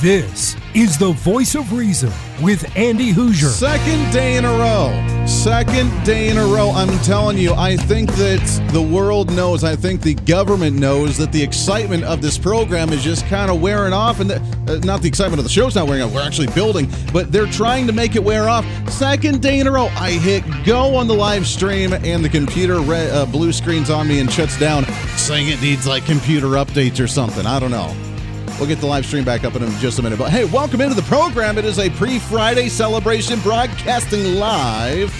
This is the voice of reason with Andy Hooser. Second day in a row. Second day in a row. I'm telling you, I think that the world knows, I think the government knows that the excitement of this program is just kind of wearing off. And uh, not the excitement of the show's not wearing off, we're actually building, but they're trying to make it wear off. Second day in a row. I hit go on the live stream, and the computer red, uh, blue screens on me and shuts down, saying it needs like computer updates or something. I don't know. We'll get the live stream back up in just a minute. But hey, welcome into the program. It is a pre Friday celebration broadcasting live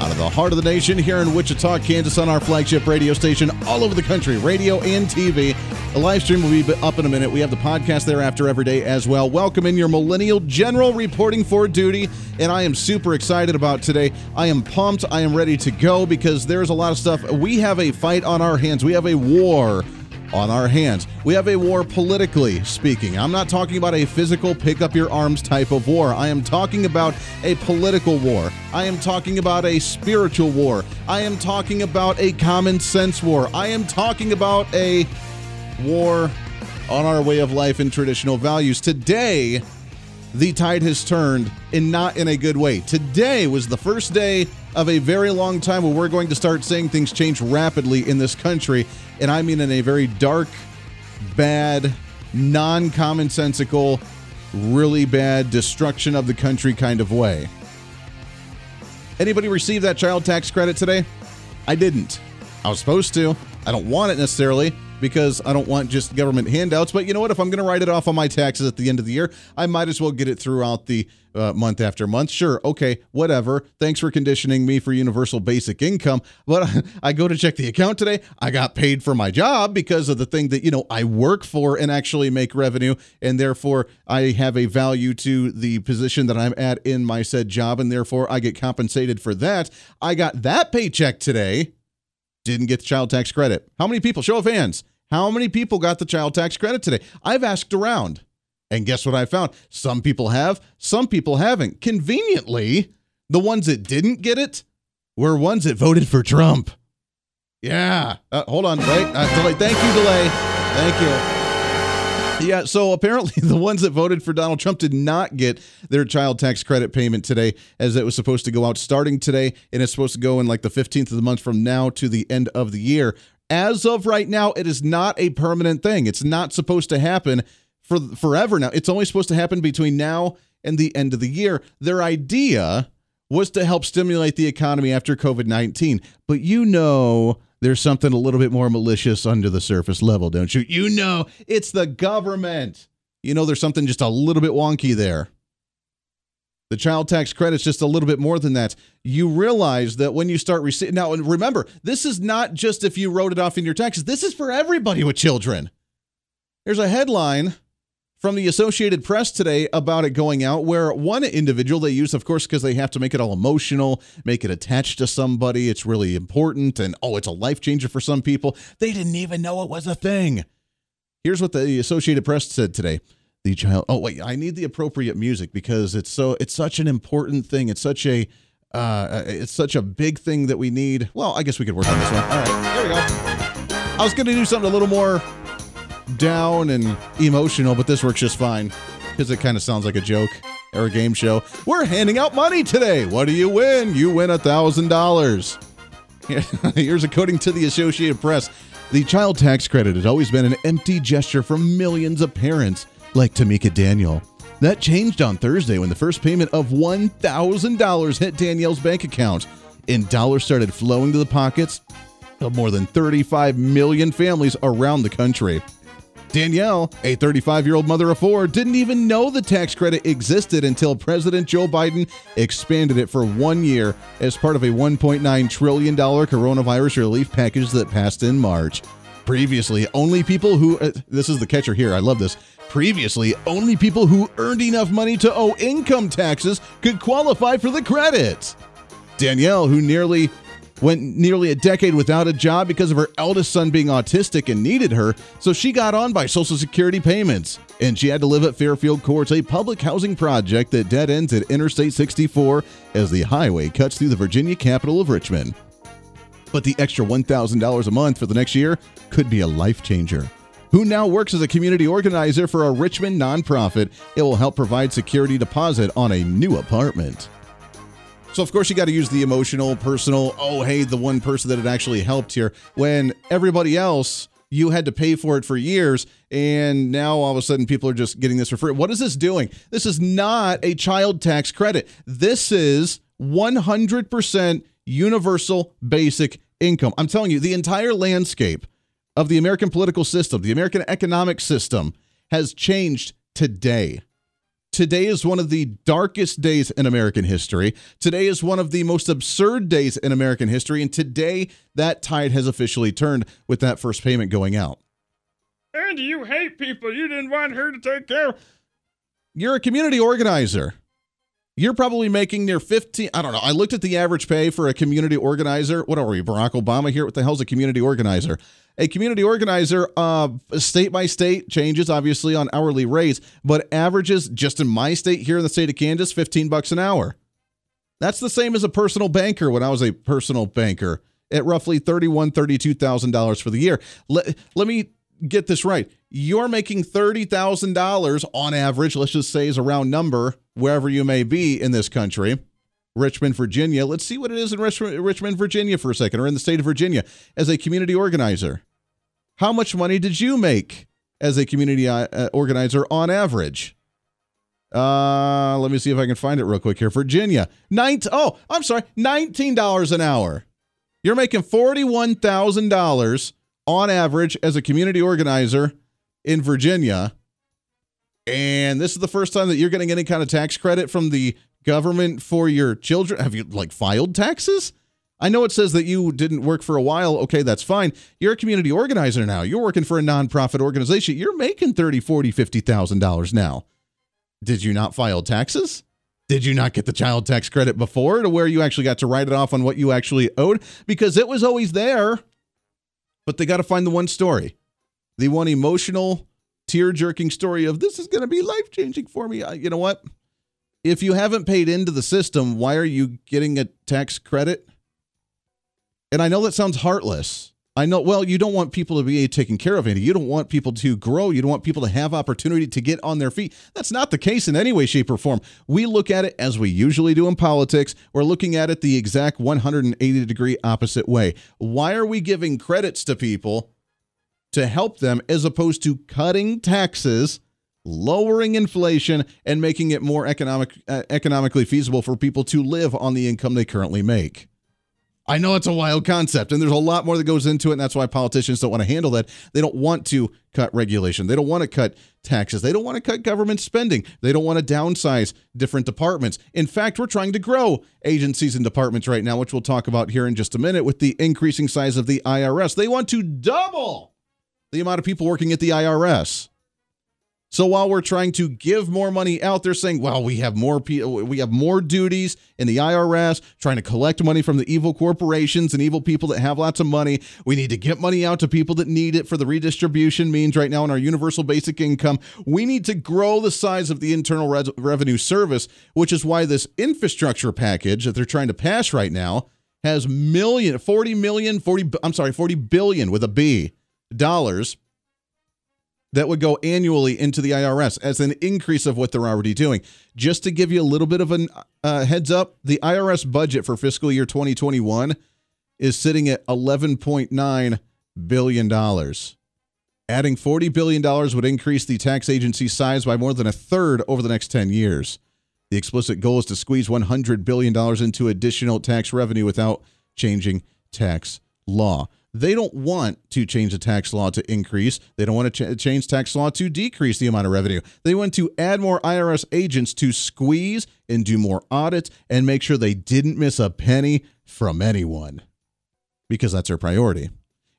out of the heart of the nation here in Wichita, Kansas, on our flagship radio station all over the country, radio and TV. The live stream will be up in a minute. We have the podcast thereafter every day as well. Welcome in your Millennial General reporting for duty, and I am super excited about today. I am pumped. I am ready to go because there's a lot of stuff. We have a fight on our hands. We have a war on our hands. We have a war politically speaking. I'm not talking about a physical pick up your arms type of war. I am talking about a political war. I am talking about a spiritual war. I am talking about a common sense war. I am talking about a war on our way of life and traditional values. Today, the tide has turned and not in a good way. Today was the first day of a very long time where we're going to start seeing things change rapidly in this country. And I mean in a very dark, bad, non commonsensical, really bad destruction of the country kind of way. Anybody receive that child tax credit today? I didn't. I was supposed to. I don't want it necessarily because I don't want just government handouts. But you know what? If I'm going to write it off on my taxes at the end of the year, I might as well get it throughout the uh, month after month. Sure, okay, whatever. Thanks for conditioning me for universal basic income. But I go to check the account today. I got paid for my job because of the thing that, you know, I work for and actually make revenue. And therefore, I have a value to the position that I'm at in my said job. And therefore, I get compensated for that. I got that paycheck today didn't get the child tax credit. How many people? Show of hands. How many people got the child tax credit today? I've asked around. And guess what I found? Some people have, some people haven't. Conveniently, the ones that didn't get it were ones that voted for Trump. Yeah. Uh, hold on. Wait. Uh, delay. Thank you, delay. Thank you. Yeah, so apparently the ones that voted for Donald Trump did not get their child tax credit payment today, as it was supposed to go out starting today, and it's supposed to go in like the 15th of the month from now to the end of the year. As of right now, it is not a permanent thing. It's not supposed to happen for forever now. It's only supposed to happen between now and the end of the year. Their idea was to help stimulate the economy after COVID 19. But you know, there's something a little bit more malicious under the surface level, don't you? You know, it's the government. You know, there's something just a little bit wonky there. The child tax credit's just a little bit more than that. You realize that when you start receiving now, and remember, this is not just if you wrote it off in your taxes. This is for everybody with children. There's a headline from the Associated Press today about it going out, where one individual they use, of course, because they have to make it all emotional, make it attached to somebody. It's really important. And oh, it's a life changer for some people. They didn't even know it was a thing. Here's what the Associated Press said today. The child. Oh wait, I need the appropriate music because it's so it's such an important thing. It's such a uh, it's such a big thing that we need. Well, I guess we could work on this one. All right, there we go. I was going to do something a little more down and emotional, but this works just fine because it kind of sounds like a joke or a game show. We're handing out money today. What do you win? You win a thousand dollars. Here's according to the Associated Press. The child tax credit has always been an empty gesture for millions of parents, like Tamika Daniel. That changed on Thursday when the first payment of $1,000 hit Danielle's bank account, and dollars started flowing to the pockets of more than 35 million families around the country. Danielle, a 35 year old mother of four, didn't even know the tax credit existed until President Joe Biden expanded it for one year as part of a $1.9 trillion coronavirus relief package that passed in March. Previously, only people who, uh, this is the catcher here, I love this. Previously, only people who earned enough money to owe income taxes could qualify for the credit. Danielle, who nearly went nearly a decade without a job because of her eldest son being autistic and needed her, so she got on by Social Security payments. And she had to live at Fairfield Courts, a public housing project that dead ends at Interstate 64 as the highway cuts through the Virginia capital of Richmond. But the extra $1,000 a month for the next year could be a life changer who now works as a community organizer for a Richmond nonprofit. It will help provide security deposit on a new apartment. So, of course, you got to use the emotional, personal, oh, hey, the one person that it actually helped here, when everybody else, you had to pay for it for years, and now all of a sudden people are just getting this for free. What is this doing? This is not a child tax credit. This is 100% universal basic income. I'm telling you, the entire landscape of the American political system, the American economic system, has changed today. Today is one of the darkest days in American history. Today is one of the most absurd days in American history. And today, that tide has officially turned with that first payment going out. And you hate people. You didn't want her to take care of. You're a community organizer. You're probably making near 15. I don't know. I looked at the average pay for a community organizer. What are we, Barack Obama here? What the hell's a community organizer? a community organizer uh, state by state changes obviously on hourly rates but averages just in my state here in the state of kansas 15 bucks an hour that's the same as a personal banker when i was a personal banker at roughly 31 $32000 for the year let, let me get this right you're making $30000 on average let's just say is a round number wherever you may be in this country Richmond, Virginia. Let's see what it is in Richmond, Virginia for a second, or in the state of Virginia as a community organizer. How much money did you make as a community uh, uh, organizer on average? Uh, let me see if I can find it real quick here. Virginia, nine. Oh, I'm sorry, nineteen dollars an hour. You're making forty-one thousand dollars on average as a community organizer in Virginia. And this is the first time that you're getting any kind of tax credit from the government for your children? Have you like filed taxes? I know it says that you didn't work for a while. Okay, that's fine. You're a community organizer now. You're working for a nonprofit organization. You're making 30, 40, 50,000 dollars now. Did you not file taxes? Did you not get the child tax credit before to where you actually got to write it off on what you actually owed? Because it was always there. But they got to find the one story, the one emotional, tear jerking story of this is going to be life changing for me. you know what? if you haven't paid into the system, why are you getting a tax credit? And I know that sounds heartless. I know, well, you don't want people to be taken care of, Andy. You don't want people to grow. You don't want people to have opportunity to get on their feet. That's not the case in any way, shape, or form. We look at it as we usually do in politics. We're looking at it the exact 180 degree opposite way. Why are we giving credits to people to help them as opposed to cutting taxes lowering inflation and making it more economic uh, economically feasible for people to live on the income they currently make. I know it's a wild concept and there's a lot more that goes into it and that's why politicians don't want to handle that. They don't want to cut regulation. They don't want to cut taxes. They don't want to cut government spending. They don't want to downsize different departments. In fact, we're trying to grow agencies and departments right now, which we'll talk about here in just a minute with the increasing size of the IRS. They want to double the amount of people working at the IRS. So while we're trying to give more money out, they're saying, "Well, we have more people, we have more duties in the IRS, trying to collect money from the evil corporations and evil people that have lots of money. We need to get money out to people that need it for the redistribution means right now in our universal basic income. We need to grow the size of the Internal Re- Revenue Service, which is why this infrastructure package that they're trying to pass right now has million, 40 million, 40 I'm sorry, 40 billion with a B dollars that would go annually into the IRS as an increase of what they're already doing. Just to give you a little bit of a uh, heads up, the IRS budget for fiscal year 2021 is sitting at 11.9 billion dollars. Adding $40 billion would increase the tax agency size by more than a third over the next 10 years. The explicit goal is to squeeze $100 billion into additional tax revenue without changing tax law. They don't want to change the tax law to increase. They don't want to ch- change tax law to decrease the amount of revenue. They want to add more IRS agents to squeeze and do more audits and make sure they didn't miss a penny from anyone because that's their priority.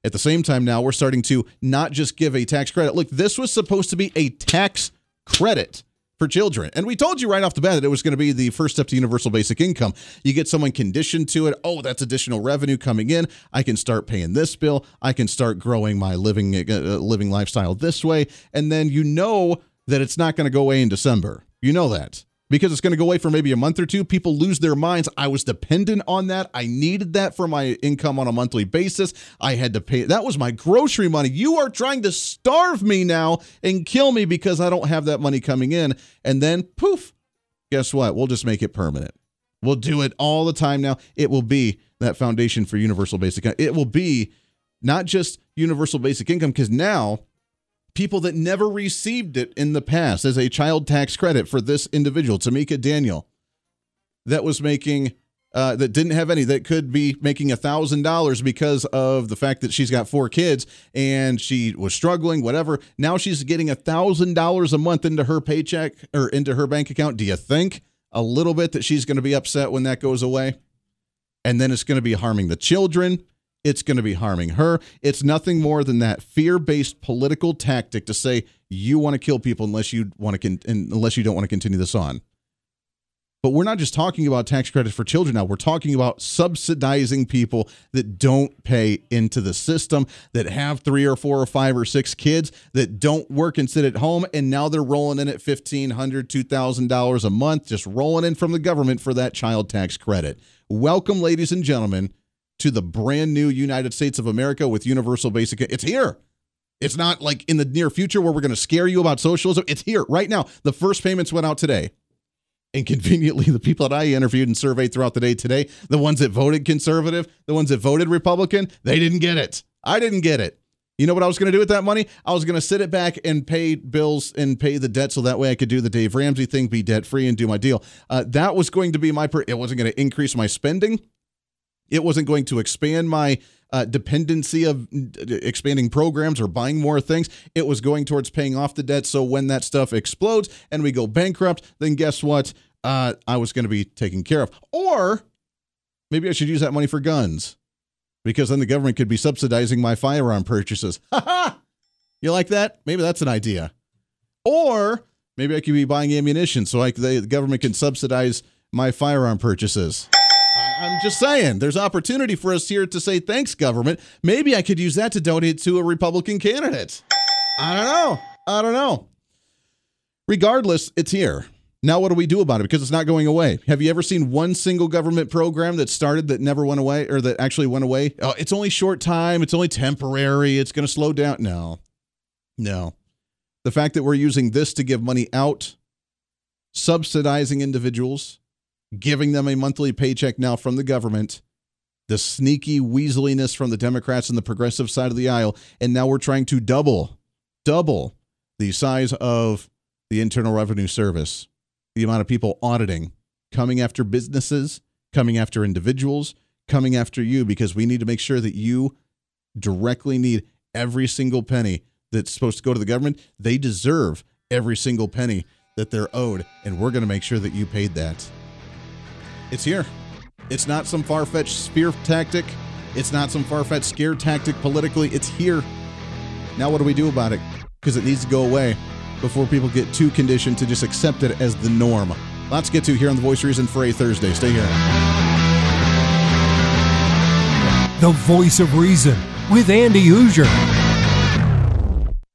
At the same time, now we're starting to not just give a tax credit. Look, this was supposed to be a tax credit, for children. And we told you right off the bat that it was going to be the first step to universal basic income. You get someone conditioned to it. Oh, that's additional revenue coming in. I can start paying this bill. I can start growing my living uh, living lifestyle this way. And then you know that it's not going to go away in December. You know that because it's going to go away for maybe a month or two. People lose their minds. I was dependent on that. I needed that for my income on a monthly basis. I had to pay. That was my grocery money. You are trying to starve me now and kill me because I don't have that money coming in. And then poof, guess what? We'll just make it permanent. We'll do it all the time now. It will be that foundation for universal basic. It will be not just universal basic income because now people that never received it in the past as a child tax credit for this individual, Tamika Daniel, that was making uh, that didn't have any that could be making a thousand dollars because of the fact that she's got four kids and she was struggling whatever. Now she's getting a thousand dollars a month into her paycheck or into her bank account. Do you think a little bit that she's going to be upset when that goes away? And then it's going to be harming the children it's going to be harming her. It's nothing more than that fear-based political tactic to say you want to kill people unless you want to con- unless you don't want to continue this on. But we're not just talking about tax credits for children now. We're talking about subsidizing people that don't pay into the system, that have three or four or five or six kids, that don't work and sit at home, and now they're rolling in at $1,500, $2,000 a month, just rolling in from the government for that child tax credit. Welcome, ladies and gentlemen, to the brand new United States of America with universal basic. It's here. It's not like in the near future where we're going to scare you about socialism. It's here right now. The first payments went out today. And conveniently, the people that I interviewed and surveyed throughout the day today, the ones that voted conservative, the ones that voted Republican, they didn't get it. I didn't get it. You know what I was going to do with that money? I was going to sit it back and pay bills and pay the debt so that way I could do the Dave Ramsey thing, be debt free, and do my deal. Uh, that was going to be my. Per- it wasn't going to increase my spending. It wasn't going to expand my uh, dependency of expanding programs or buying more things. It was going towards paying off the debt. So when that stuff explodes and we go bankrupt, then guess what? Uh, I was going to be taken care of. Or maybe I should use that money for guns because then the government could be subsidizing my firearm purchases. Ha ha! You like that? Maybe that's an idea. Or maybe I could be buying ammunition so like the government can subsidize my firearm purchases. I'm just saying, there's opportunity for us here to say thanks, government. Maybe I could use that to donate to a Republican candidate. I don't know. I don't know. Regardless, it's here. Now, what do we do about it? Because it's not going away. Have you ever seen one single government program that started that never went away or that actually went away? Oh, it's only short time. It's only temporary. It's going to slow down. No, no. The fact that we're using this to give money out, subsidizing individuals, giving them a monthly paycheck now from the government, the sneaky weaseliness from the Democrats and the progressive side of the aisle, and now we're trying to double, double the size of the Internal Revenue Service, the amount of people auditing, coming after businesses, coming after individuals, coming after you, because we need to make sure that you directly need every single penny that's supposed to go to the government. They deserve every single penny that they're owed, and we're going to make sure that you paid that. It's here. It's not some far fetched spear tactic. It's not some far fetched scare tactic politically. It's here. Now, what do we do about it? Because it needs to go away before people get too conditioned to just accept it as the norm. Lots to get to here on The Voice Reason for a Thursday. Stay here. The Voice of Reason with Andy Hooser.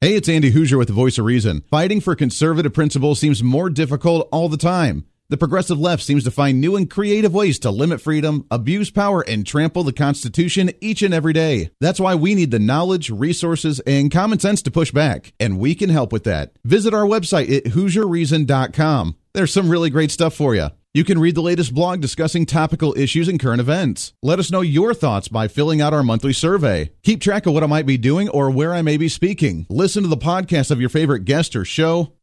Hey, it's Andy Hooser with The Voice of Reason. Fighting for conservative principles seems more difficult all the time. The progressive left seems to find new and creative ways to limit freedom, abuse power, and trample the Constitution each and every day. That's why we need the knowledge, resources, and common sense to push back, and we can help with that. Visit our website at HooserReason.com. There's some really great stuff for you. You can read the latest blog discussing topical issues and current events. Let us know your thoughts by filling out our monthly survey. Keep track of what I might be doing or where I may be speaking. Listen to the podcast of your favorite guest or show,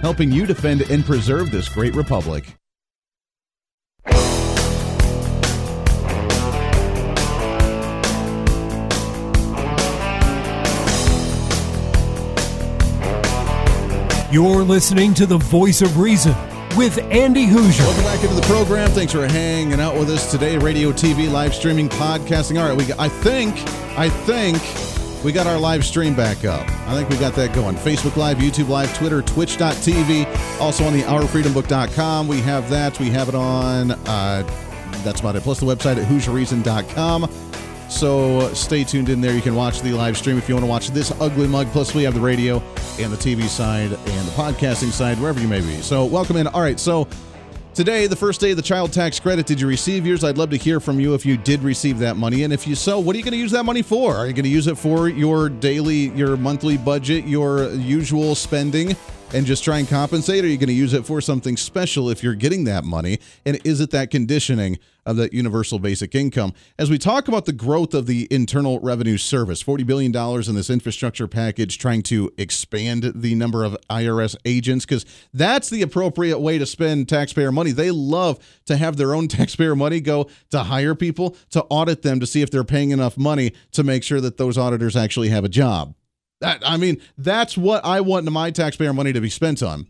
helping you defend and preserve this great republic. You're listening to the voice of reason with Andy Hooser. Welcome back into the program. Thanks for hanging out with us today. Radio, TV, live streaming, podcasting. All right, we got, I think, I think we got our live stream back up. I think we got that going. Facebook Live, YouTube Live, Twitter, Twitch.tv. Also on the OurFreedomBook.com. We have that. We have it on. Uh, that's about it. Plus the website at HooserReason.com. So stay tuned in there. You can watch the live stream if you want to watch this ugly mug. Plus, we have the radio and the TV side and the podcasting side, wherever you may be. So, welcome in. All right. So, today, the first day of the child tax credit. Did you receive yours? I'd love to hear from you if you did receive that money. And if you so, what are you going to use that money for? Are you going to use it for your daily, your monthly budget, your usual spending? And just try and compensate? Or are you going to use it for something special if you're getting that money? And is it that conditioning of that universal basic income? As we talk about the growth of the Internal Revenue Service, $40 billion in this infrastructure package, trying to expand the number of IRS agents, because that's the appropriate way to spend taxpayer money. They love to have their own taxpayer money go to hire people to audit them to see if they're paying enough money to make sure that those auditors actually have a job. That I mean, that's what I want my taxpayer money to be spent on.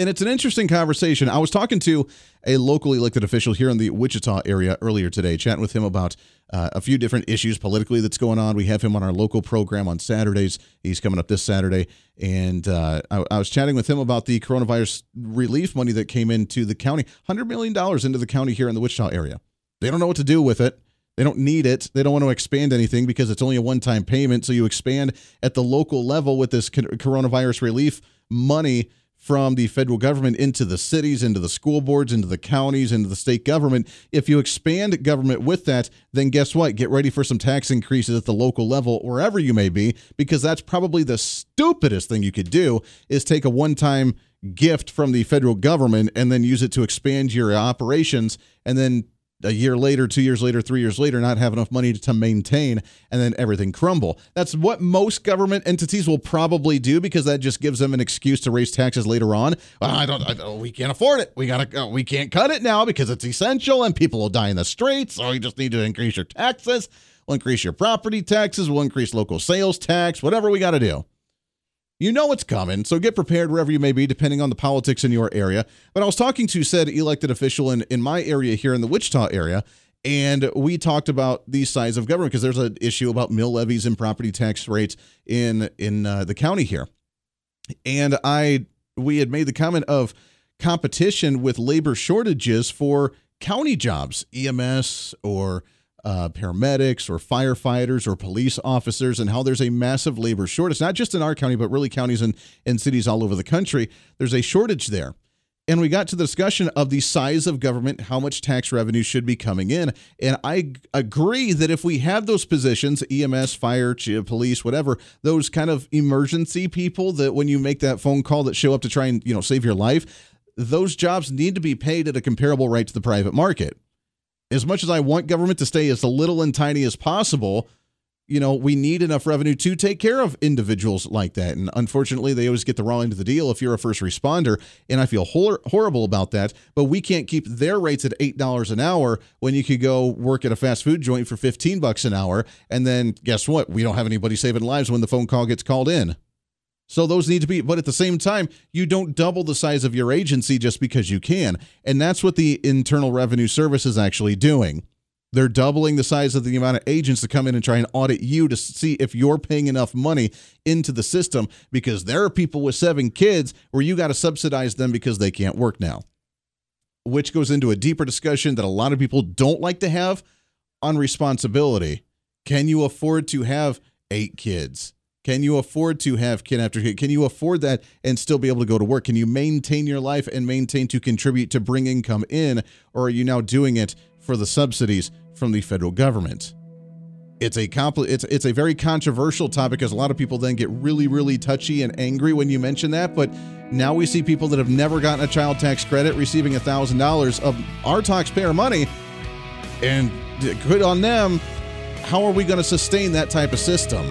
And it's an interesting conversation. I was talking to a locally elected official here in the Wichita area earlier today, chatting with him about uh, a few different issues politically that's going on. We have him on our local program on Saturdays. He's coming up this Saturday. And uh, I, I, was chatting with him about the coronavirus relief money that came into the county $100 million into the county here in the Wichita area. They don't know what to do with it. They don't need it. They don't want to expand anything because it's only a one time payment. So you expand at the local level with this coronavirus relief money from the federal government into the cities, into the school boards, into the counties, into the state government. If you expand government with that, then guess what? Get ready for some tax increases at the local level, wherever you may be, because that's probably the stupidest thing you could do is take a one time gift from the federal government and then use it to expand your operations and then a year later, two years later, three years later, not have enough money to maintain, and then everything crumble. That's what most government entities will probably do because that just gives them an excuse to raise taxes later on. Well, I don't, I, we can't afford it. We gotta, uh, we can't cut it now because it's essential, and people will die in the streets. So you just need to increase your taxes. We'll increase your property taxes. We'll increase local sales tax. Whatever we got to do. You know it's coming, so get prepared wherever you may be, depending on the politics in your area. But I was talking to said elected official in, in my area here in the Wichita area, and we talked about the size of government because there's an issue about mill levies and property tax rates in in uh, the county here. And I we had made the comment of competition with labor shortages for county jobs, EMS or uh, paramedics or firefighters or police officers and how there's a massive labor shortage, not just in our county, but really counties and, and cities all over the country. There's a shortage there. And we got to the discussion of the size of government, how much tax revenue should be coming in. And I agree that if we have those positions, EMS, fire, police, whatever, those kind of emergency people that when you make that phone call that show up to try and, you know, save your life, those jobs need to be paid at a comparable rate to the private market as much as I want government to stay as little and tiny as possible, you know, we need enough revenue to take care of individuals like that. And unfortunately, they always get the wrong end of the deal if you're a first responder. And I feel hor- horrible about that. But we can't keep their rates at $8 an hour when you could go work at a fast food joint for 15 bucks an hour. And then guess what? We don't have anybody saving lives when the phone call gets called in. So those need to be, but at the same time, you don't double the size of your agency just because you can. And that's what the Internal Revenue Service is actually doing. They're doubling the size of the amount of agents to come in and try and audit you to see if you're paying enough money into the system because there are people with seven kids where you got to subsidize them because they can't work now. Which goes into a deeper discussion that a lot of people don't like to have on responsibility. Can you afford to have eight kids? Can you afford to have kid after kid? Can you afford that and still be able to go to work? Can you maintain your life and maintain to contribute to bring income in? Or are you now doing it for the subsidies from the federal government? It's a compl- it's it's a very controversial topic because a lot of people then get really really touchy and angry when you mention that. But now we see people that have never gotten a child tax credit receiving thousand dollars of our taxpayer money, and good on them. How are we going to sustain that type of system?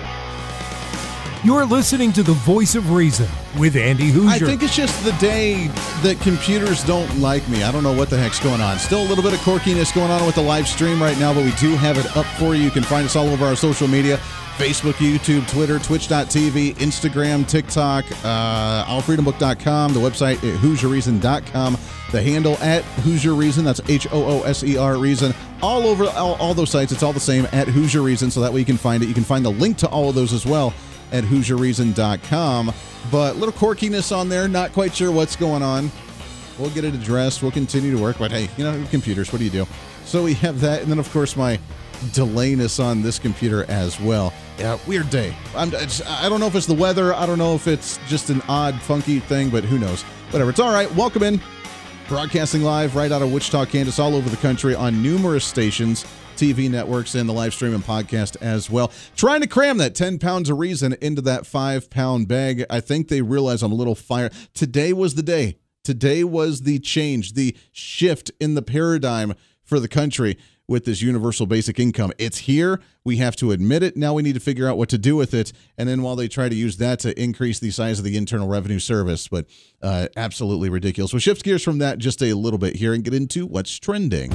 You're listening to the voice of reason with Andy Hooser. I think it's just the day that computers don't like me. I don't know what the heck's going on. Still a little bit of quirkiness going on with the live stream right now, but we do have it up for you. You can find us all over our social media. Facebook, YouTube, Twitter, Twitch.tv, Instagram, TikTok, uh, allfreedombook.com, the website at HooserReason.com, the handle at Hooser Reason, that's H O O S E R Reason, all over all, all those sites. It's all the same at Hooser Reason, so that way you can find it. You can find the link to all of those as well at HooserReason.com. But little quirkiness on there, not quite sure what's going on. We'll get it addressed. We'll continue to work, but hey, you know, computers, what do you do? So we have that, and then of course my delayness on this computer as well. Yeah, weird day. I'm, I don't know if it's the weather. I don't know if it's just an odd, funky thing, but who knows? Whatever. It's all right. Welcome in. Broadcasting live right out of Wichita, Kansas, all over the country on numerous stations, TV networks, and the live stream and podcast as well. Trying to cram that 10 pounds of reason into that five pound bag. I think they realize I'm a little fire. Today was the day. Today was the change, the shift in the paradigm for the country with this universal basic income. It's here. We have to admit it. Now we need to figure out what to do with it. And then while they try to use that to increase the size of the Internal Revenue Service, but uh, absolutely ridiculous. We'll shift gears from that just a little bit here and get into what's trending.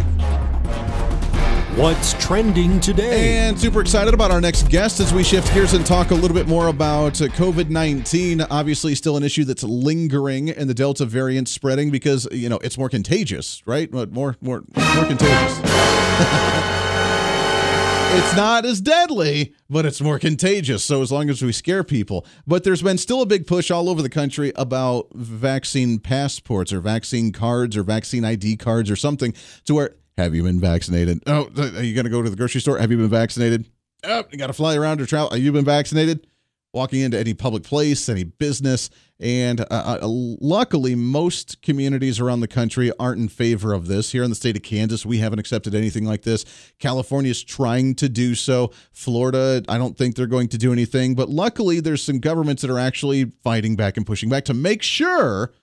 What's trending today? And super excited about our next guest as we shift gears and talk a little bit more about uh, COVID 19. Obviously, still an issue that's lingering and the Delta variant spreading because, you know, it's more contagious, right? More, more, more contagious. it's not as deadly, but it's more contagious. So as long as we scare people, but there's been still a big push all over the country about vaccine passports or vaccine cards or vaccine ID cards or something to where have you been vaccinated? Oh, are you going to go to the grocery store? Have you been vaccinated? Oh, you got to fly around or travel. Have you been vaccinated? Walking into any public place, any business, and uh, uh, luckily, most communities around the country aren't in favor of this. Here in the state of Kansas, we haven't accepted anything like this. California is trying to do so. Florida, I don't think they're going to do anything. But luckily, there's some governments that are actually fighting back and pushing back to make sure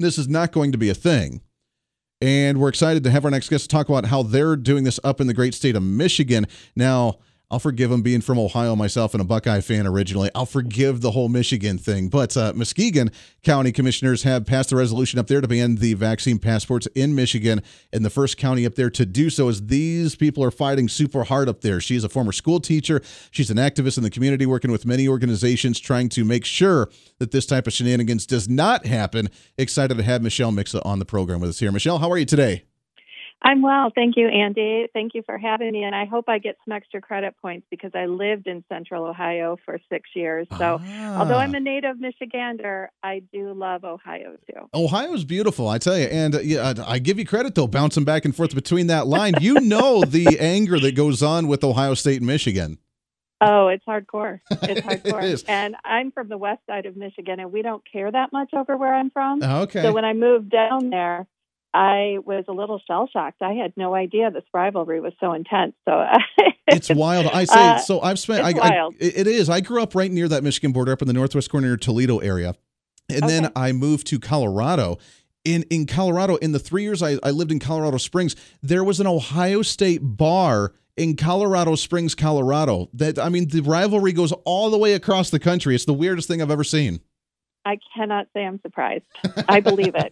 this is not going to be a thing. And we're excited to have our next guest talk about how they're doing this up in the great state of Michigan. Now, I'll forgive him being from Ohio myself and a Buckeye fan originally. I'll forgive the whole Michigan thing. But uh, Muskegon County commissioners have passed a resolution up there to ban the vaccine passports in Michigan. And the first county up there to do so is these people are fighting super hard up there. She is a former school teacher. She's an activist in the community working with many organizations trying to make sure that this type of shenanigans does not happen. Excited to have Michelle Mixa on the program with us here. Michelle, how are you today? I'm well. Thank you, Andy. Thank you for having me. And I hope I get some extra credit points because I lived in central Ohio for six years. So, ah. although I'm a native Michigander, I do love Ohio too. Ohio's beautiful, I tell you. And uh, yeah, I give you credit, though, bouncing back and forth between that line. You know the anger that goes on with Ohio State and Michigan. Oh, it's hardcore. It's hardcore. it. And I'm from the west side of Michigan, and we don't care that much over where I'm from. Okay. So when I moved down there, I was a little shell shocked. I had no idea this rivalry was so intense. So it's wild. I say uh, so. I've spent. I, I, it is. I grew up right near that Michigan border, up in the northwest corner of Toledo area, and okay. then I moved to Colorado. In in Colorado, in the three years I, I lived in Colorado Springs, there was an Ohio State bar in Colorado Springs, Colorado. That I mean, the rivalry goes all the way across the country. It's the weirdest thing I've ever seen. I cannot say I'm surprised. I believe it.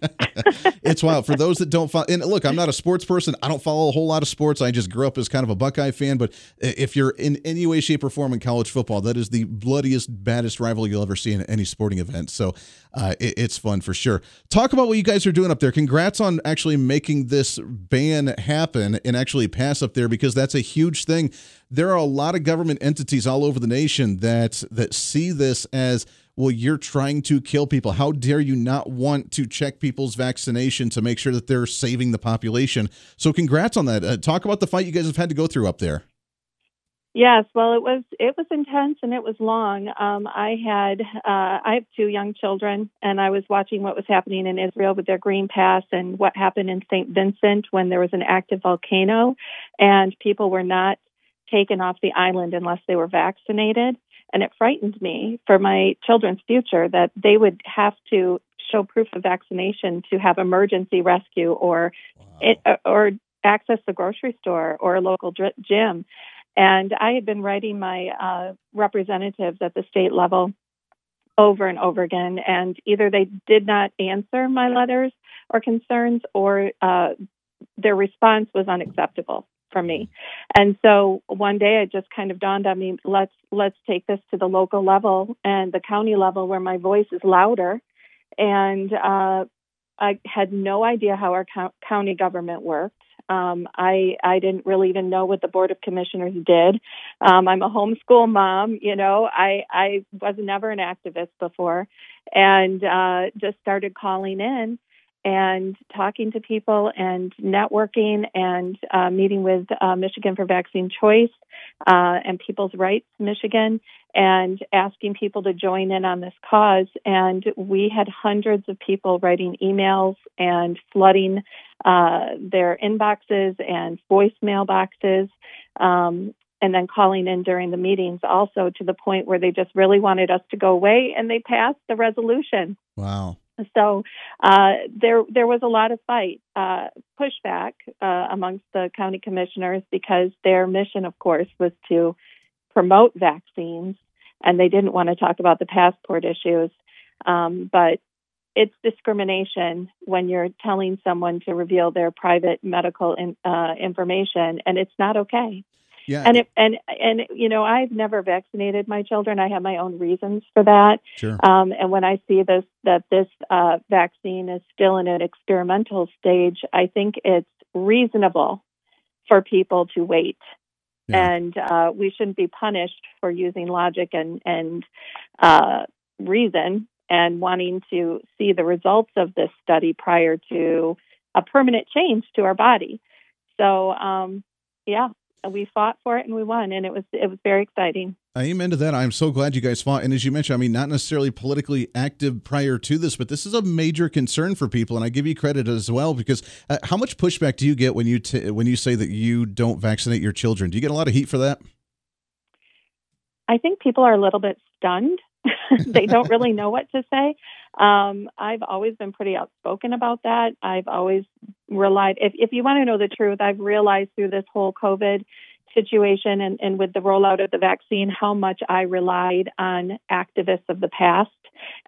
it's wild. For those that don't follow, and look, I'm not a sports person. I don't follow a whole lot of sports. I just grew up as kind of a Buckeye fan. But if you're in any way, shape, or form in college football, that is the bloodiest, baddest rival you'll ever see in any sporting event. So uh, it, it's fun for sure. Talk about what you guys are doing up there. Congrats on actually making this ban happen and actually pass up there because that's a huge thing. There are a lot of government entities all over the nation that that see this as well, you're trying to kill people. How dare you not want to check people's vaccination to make sure that they're saving the population? So, congrats on that. Uh, talk about the fight you guys have had to go through up there. Yes, well, it was it was intense and it was long. Um, I had uh, I have two young children, and I was watching what was happening in Israel with their Green Pass and what happened in St. Vincent when there was an active volcano, and people were not taken off the island unless they were vaccinated. And it frightened me for my children's future that they would have to show proof of vaccination to have emergency rescue or wow. it, uh, or access the grocery store or a local gym. And I had been writing my uh, representatives at the state level over and over again, and either they did not answer my letters or concerns, or uh, their response was unacceptable for me. And so one day it just kind of dawned on me, let's let's take this to the local level and the county level where my voice is louder. And uh, I had no idea how our co- county government worked. Um, I I didn't really even know what the board of commissioners did. Um, I'm a homeschool mom, you know. I I was never an activist before, and uh, just started calling in and talking to people and networking and uh, meeting with uh, Michigan for Vaccine Choice uh, and People's Rights Michigan and asking people to join in on this cause. And we had hundreds of people writing emails and flooding uh, their inboxes and voicemail boxes. Um, and then calling in during the meetings also to the point where they just really wanted us to go away and they passed the resolution. Wow. So uh, there there was a lot of fight uh, pushback uh, amongst the county commissioners because their mission, of course, was to promote vaccines, and they didn't want to talk about the passport issues. Um, but it's discrimination when you're telling someone to reveal their private medical in, uh, information, and it's not okay. Yeah. And it, and and you know, I've never vaccinated my children. I have my own reasons for that. Sure. Um, and when I see this that this uh, vaccine is still in an experimental stage, I think it's reasonable for people to wait. Yeah. And uh, we shouldn't be punished for using logic and and uh, reason and wanting to see the results of this study prior to a permanent change to our body. So, um, yeah, we fought for it and we won, and it was it was very exciting. Amen to that. I'm so glad you guys fought. And as you mentioned, I mean, not necessarily politically active prior to this, but this is a major concern for people. And I give you credit as well because uh, how much pushback do you get when you t- when you say that you don't vaccinate your children? Do you get a lot of heat for that? I think people are a little bit stunned. they don't really know what to say. Um, I've always been pretty outspoken about that. I've always relied, if, if you want to know the truth, I've realized through this whole COVID situation and, and with the rollout of the vaccine, how much I relied on activists of the past.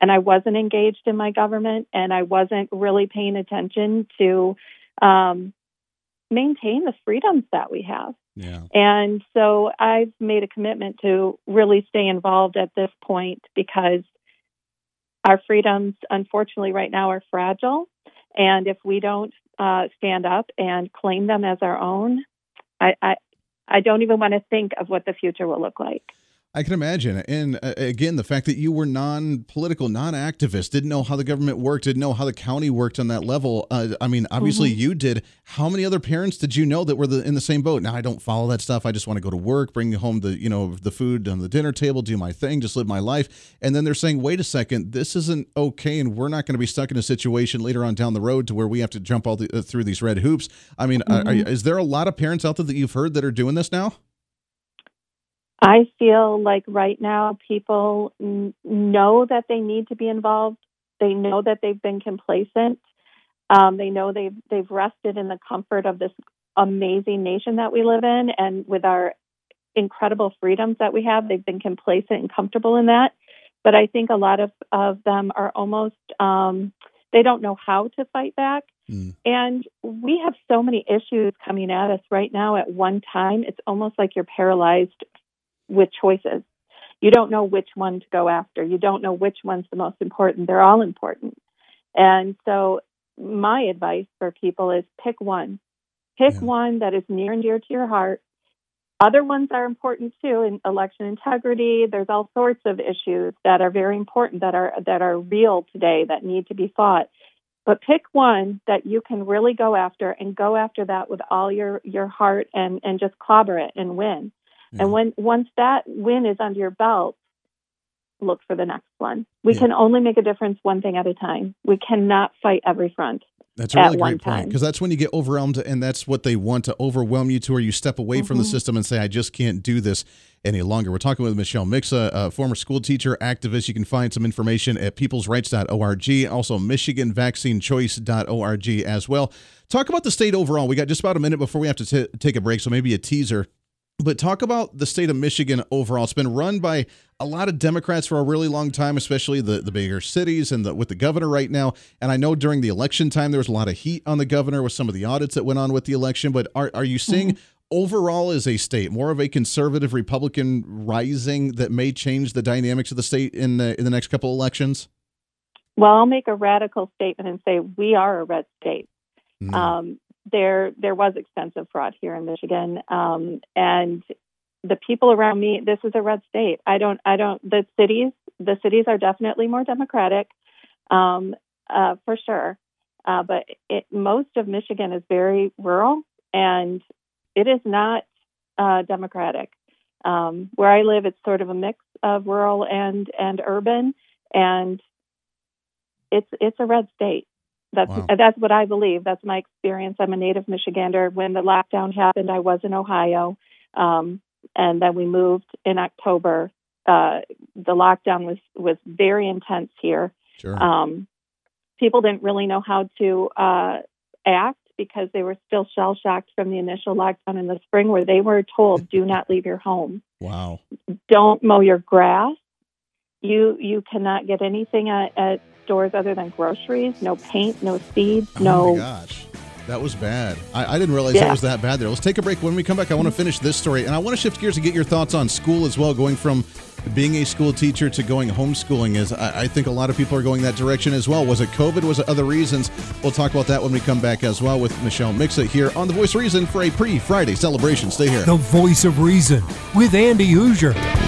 And I wasn't engaged in my government and I wasn't really paying attention to um, maintain the freedoms that we have. And so I've made a commitment to really stay involved at this point because our freedoms, unfortunately, right now are fragile. And if we don't uh, stand up and claim them as our own, I, I, I don't even want to think of what the future will look like. I can imagine. And uh, again, the fact that you were non political, non activist, didn't know how the government worked, didn't know how the county worked on that level. Uh, I mean, obviously mm-hmm. you did. How many other parents did you know that were the, in the same boat? Now, I don't follow that stuff. I just want to go to work, bring home the, you know, the food on the dinner table, do my thing, just live my life. And then they're saying, wait a second, this isn't okay. And we're not going to be stuck in a situation later on down the road to where we have to jump all the, uh, through these red hoops. I mean, mm-hmm. are, is there a lot of parents out there that you've heard that are doing this now? I feel like right now people n- know that they need to be involved. They know that they've been complacent. Um, they know they've they've rested in the comfort of this amazing nation that we live in, and with our incredible freedoms that we have, they've been complacent and comfortable in that. But I think a lot of of them are almost um, they don't know how to fight back. Mm. And we have so many issues coming at us right now at one time. It's almost like you're paralyzed with choices. You don't know which one to go after. You don't know which one's the most important. They're all important. And so, my advice for people is pick one. Pick yeah. one that is near and dear to your heart. Other ones are important too in election integrity. There's all sorts of issues that are very important that are that are real today that need to be fought. But pick one that you can really go after and go after that with all your your heart and and just clobber it and win. Yeah. And when once that win is under your belt, look for the next one. We yeah. can only make a difference one thing at a time. We cannot fight every front. That's a really great point because that's when you get overwhelmed, and that's what they want to overwhelm you to, where you step away mm-hmm. from the mm-hmm. system and say, "I just can't do this any longer." We're talking with Michelle Mixa, a former school teacher, activist. You can find some information at peoplesrights.org, also MichiganVaccineChoice.org as well. Talk about the state overall. We got just about a minute before we have to t- take a break, so maybe a teaser but talk about the state of Michigan overall. It's been run by a lot of Democrats for a really long time, especially the, the bigger cities and the, with the governor right now. And I know during the election time there was a lot of heat on the governor with some of the audits that went on with the election. But are are you seeing mm-hmm. overall as a state more of a conservative Republican rising that may change the dynamics of the state in the in the next couple elections? Well, I'll make a radical statement and say we are a red state. Mm. Um, there there was extensive fraud here in Michigan, um, and the people around me. This is a red state. I don't. I don't. The cities. The cities are definitely more democratic, um, uh, for sure. Uh, but it, most of Michigan is very rural, and it is not uh, democratic. Um, where I live, it's sort of a mix of rural and and urban, and it's it's a red state. That's wow. that's what I believe. That's my experience. I'm a native Michigander. When the lockdown happened, I was in Ohio, um, and then we moved in October. Uh, the lockdown was was very intense here. Sure. Um, people didn't really know how to uh, act because they were still shell shocked from the initial lockdown in the spring, where they were told, "Do not leave your home. Wow. Don't mow your grass. You you cannot get anything at, at stores other than groceries. No paint, no seeds, oh no. Oh my gosh. That was bad. I, I didn't realize yeah. it was that bad there. Let's take a break. When we come back, I want to finish this story. And I want to shift gears and get your thoughts on school as well, going from being a school teacher to going homeschooling is I, I, think a lot of people are going that direction as well. Was it COVID? Was it other reasons? We'll talk about that when we come back as well with Michelle Mixa here on The Voice of Reason for a pre-Friday celebration. Stay here. The Voice of Reason with Andy Hooser.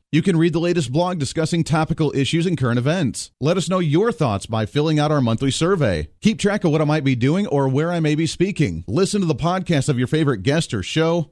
You can read the latest blog discussing topical issues and current events. Let us know your thoughts by filling out our monthly survey. Keep track of what I might be doing or where I may be speaking. Listen to the podcast of your favorite guest or show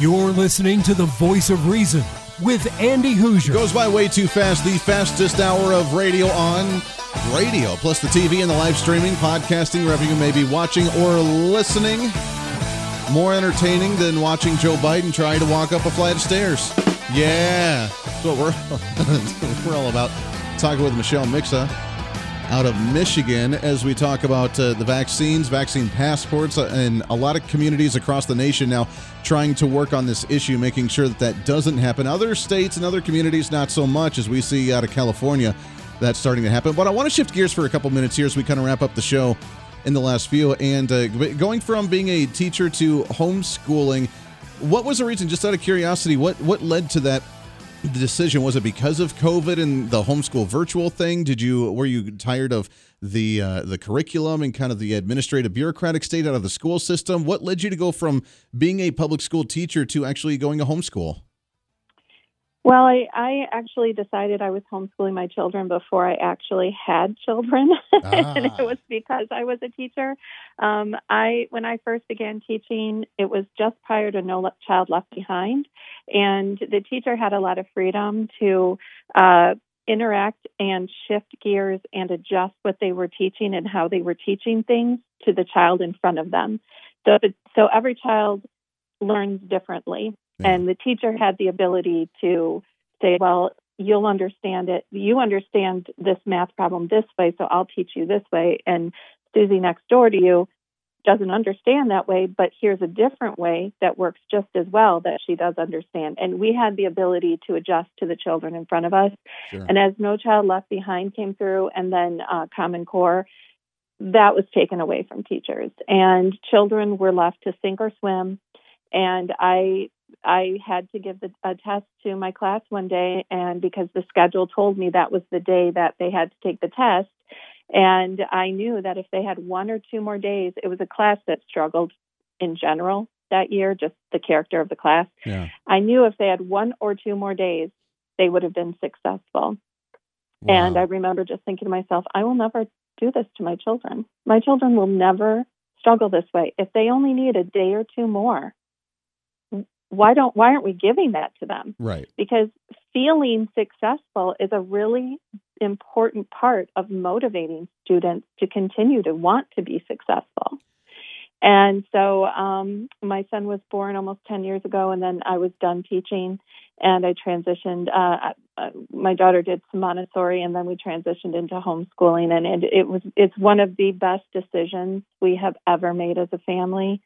You're listening to the voice of reason with Andy Hooser. Goes by way too fast. The fastest hour of radio on radio, plus the TV and the live streaming, podcasting, wherever you may be watching or listening. More entertaining than watching Joe Biden try to walk up a flight of stairs. Yeah, that's what we're we're all about. Talking with Michelle Mixa out of Michigan as we talk about uh, the vaccines, vaccine passports, uh, and a lot of communities across the nation now trying to work on this issue, making sure that that doesn't happen. Other states and other communities, not so much, as we see out of California, that's starting to happen. But I want to shift gears for a couple minutes here as we kind of wrap up the show in the last few. And uh, going from being a teacher to homeschooling, what was the reason? Just out of curiosity, what what led to that the decision? Was it because of COVID and the homeschool virtual thing? Did you were you tired of the uh, the curriculum and kind of the administrative bureaucratic state out of the school system? What led you to go from being a public school teacher to actually going to homeschool? Well, I, I actually decided I was homeschooling my children before I actually had children, ah. and it was because I was a teacher. Um, I when I first began teaching, it was just prior to No Child Left Behind, and the teacher had a lot of freedom to uh, interact and shift gears and adjust what they were teaching and how they were teaching things to the child in front of them. So, so every child learns differently and the teacher had the ability to say, well, you'll understand it. You understand this math problem this way, so I'll teach you this way. And Susie next door to you doesn't understand that way, but here's a different way that works just as well that she does understand. And we had the ability to adjust to the children in front of us. Sure. And as No Child Left Behind came through, and then uh, Common Core, that was taken away from teachers. And children were left to sink or swim. And I I had to give the, a test to my class one day, and because the schedule told me that was the day that they had to take the test, and I knew that if they had one or two more days, it was a class that struggled in general that year, just the character of the class. Yeah. I knew if they had one or two more days, they would have been successful. Wow. And I remember just thinking to myself, I will never do this to my children. My children will never struggle this way. If they only need a day or two more, why don't why aren't we giving that to them right because feeling successful is a really important part of motivating students to continue to want to be successful and so um, my son was born almost 10 years ago and then i was done teaching and i transitioned uh, uh, my daughter did some montessori and then we transitioned into homeschooling and it, it was it's one of the best decisions we have ever made as a family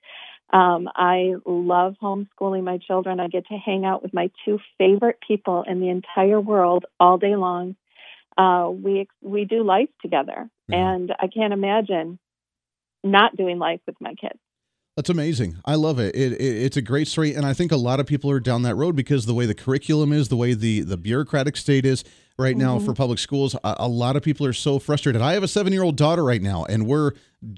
um, I love homeschooling my children. I get to hang out with my two favorite people in the entire world all day long. Uh, we we do life together, mm-hmm. and I can't imagine not doing life with my kids. That's amazing. I love it. It, it. It's a great story, and I think a lot of people are down that road because the way the curriculum is, the way the the bureaucratic state is right now Mm-hmm. for public schools, a, a lot of people are so frustrated. I have a seven year old daughter right now, and we're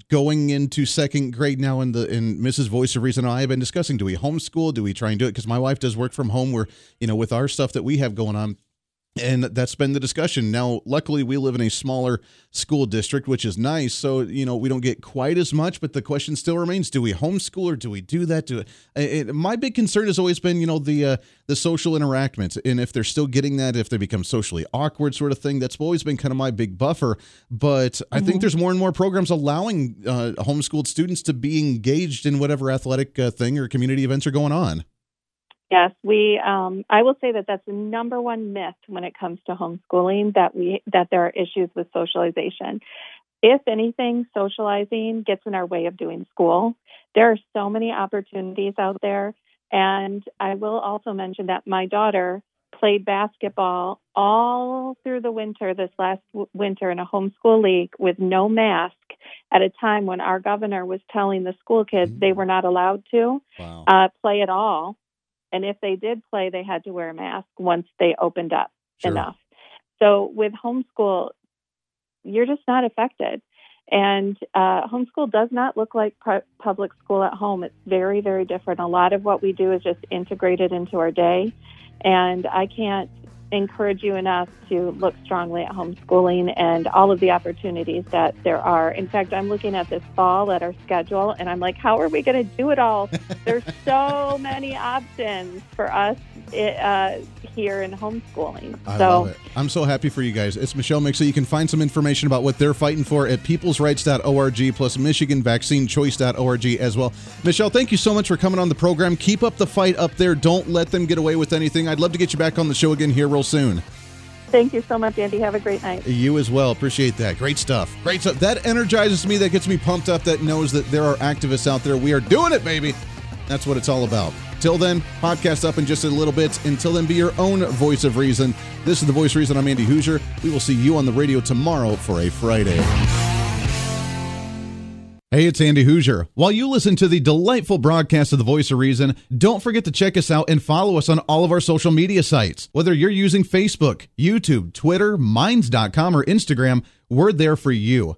going into second grade now. In the in Mrs. Voice of Reason, and I have been discussing: do we homeschool? Do we try and do it? Because my wife does work from home. Where you know, with our stuff that we have going on, and that's been the discussion. Now, luckily, we live in a smaller school district, which is nice. So, you know, we don't get quite as much, but the question still remains: Do we homeschool or do we do that? Do it? it my big concern has always been, you know, the uh, the social interactions, and if they're still getting that, if they become socially awkward, sort of thing. That's always been kind of my big buffer. But I think there's more and more programs allowing uh, homeschooled students to be engaged in whatever athletic uh, thing or community events are going on. Yes, we. Um, I will say that that's the number one myth when it comes to homeschooling that we that there are issues with socialization. If anything, socializing gets in our way of doing school. There are so many opportunities out there, and I will also mention that my daughter played basketball all through the winter this last w- winter in a homeschool league with no mask at a time when our governor was telling the school kids they were not allowed to Wow. uh, play at all. And if they did play, they had to wear a mask once they opened up Sure. enough. So with homeschool, you're just not affected. And uh, homeschool does not look like pu- public school at home. It's very, very different. A lot of what we do is just integrated into our day. And I can't encourage you enough to look strongly at homeschooling and all of the opportunities that there are. In fact, I'm looking at this fall at our schedule and I'm like, how are we going to do it all? There's so many options for us uh, here in homeschooling. I so love it. I'm so happy for you guys. It's Michelle Mixa. You can find some information about what they're fighting for at peoplesrights.org plus michiganvaccinechoice.org as well. Michelle, thank you so much for coming on the program. Keep up the fight up there. Don't let them get away with anything. I'd love to get you back on the show again here real soon. thank you so much, Andy. Have a great night. You as well. Appreciate that. Great stuff. Great stuff. That energizes me. That gets me pumped up. That knows that there are activists out there. We are doing it, baby. That's what it's all about. Till then, podcast up in just a little bit. Until then, be your own voice of reason. This is the voice of reason. I'm Andy Hooser. We will see you on the radio tomorrow for a Friday. Hey, it's Andy Hooser. While you listen to the delightful broadcast of The Voice of Reason, don't forget to check us out and follow us on all of our social media sites. Whether you're using Facebook, YouTube, Twitter, Minds.com, or Instagram, we're there for you.